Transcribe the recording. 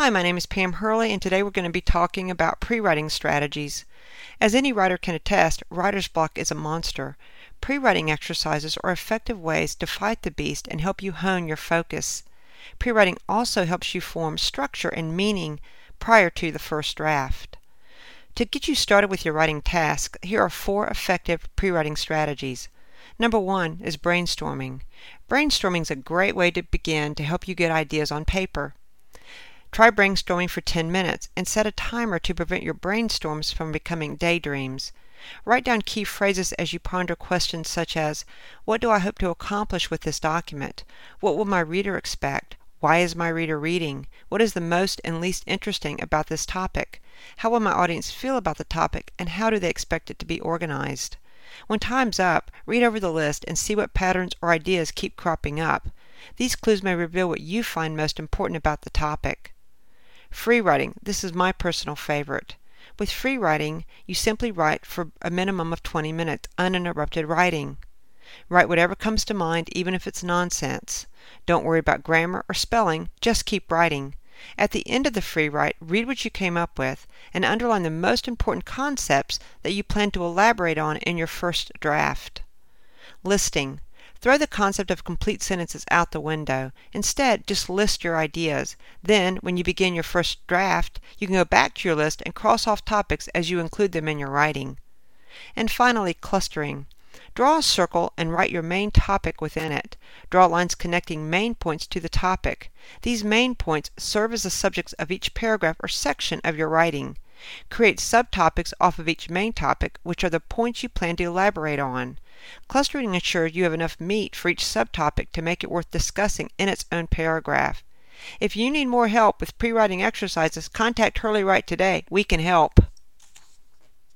Hi, my name is Pam Hurley, and today we're going to be talking about pre-writing strategies. As any writer can attest, writer's block is a monster. Pre-writing exercises are effective ways to fight the beast and help you hone your focus. Pre-writing also helps you form structure and meaning prior to the first draft. To get you started with your writing task, here are four effective pre-writing strategies. Number one is brainstorming. Brainstorming is a great way to begin to help you get ideas on paper. Try brainstorming for 10 minutes and set a timer to prevent your brainstorms from becoming daydreams. Write down key phrases as you ponder questions such as What do I hope to accomplish with this document? What will my reader expect? Why is my reader reading? What is the most and least interesting about this topic? How will my audience feel about the topic and how do they expect it to be organized? When time's up, read over the list and see what patterns or ideas keep cropping up. These clues may reveal what you find most important about the topic. Free writing. This is my personal favorite. With free writing, you simply write for a minimum of 20 minutes, uninterrupted writing. Write whatever comes to mind, even if it's nonsense. Don't worry about grammar or spelling, just keep writing. At the end of the free write, read what you came up with and underline the most important concepts that you plan to elaborate on in your first draft. Listing. Throw the concept of complete sentences out the window. Instead, just list your ideas. Then, when you begin your first draft, you can go back to your list and cross off topics as you include them in your writing. And finally, clustering. Draw a circle and write your main topic within it. Draw lines connecting main points to the topic. These main points serve as the subjects of each paragraph or section of your writing. Create subtopics off of each main topic, which are the points you plan to elaborate on. Clustering ensures you have enough meat for each subtopic to make it worth discussing in its own paragraph. If you need more help with pre-writing exercises, contact Hurley Write today. We can help.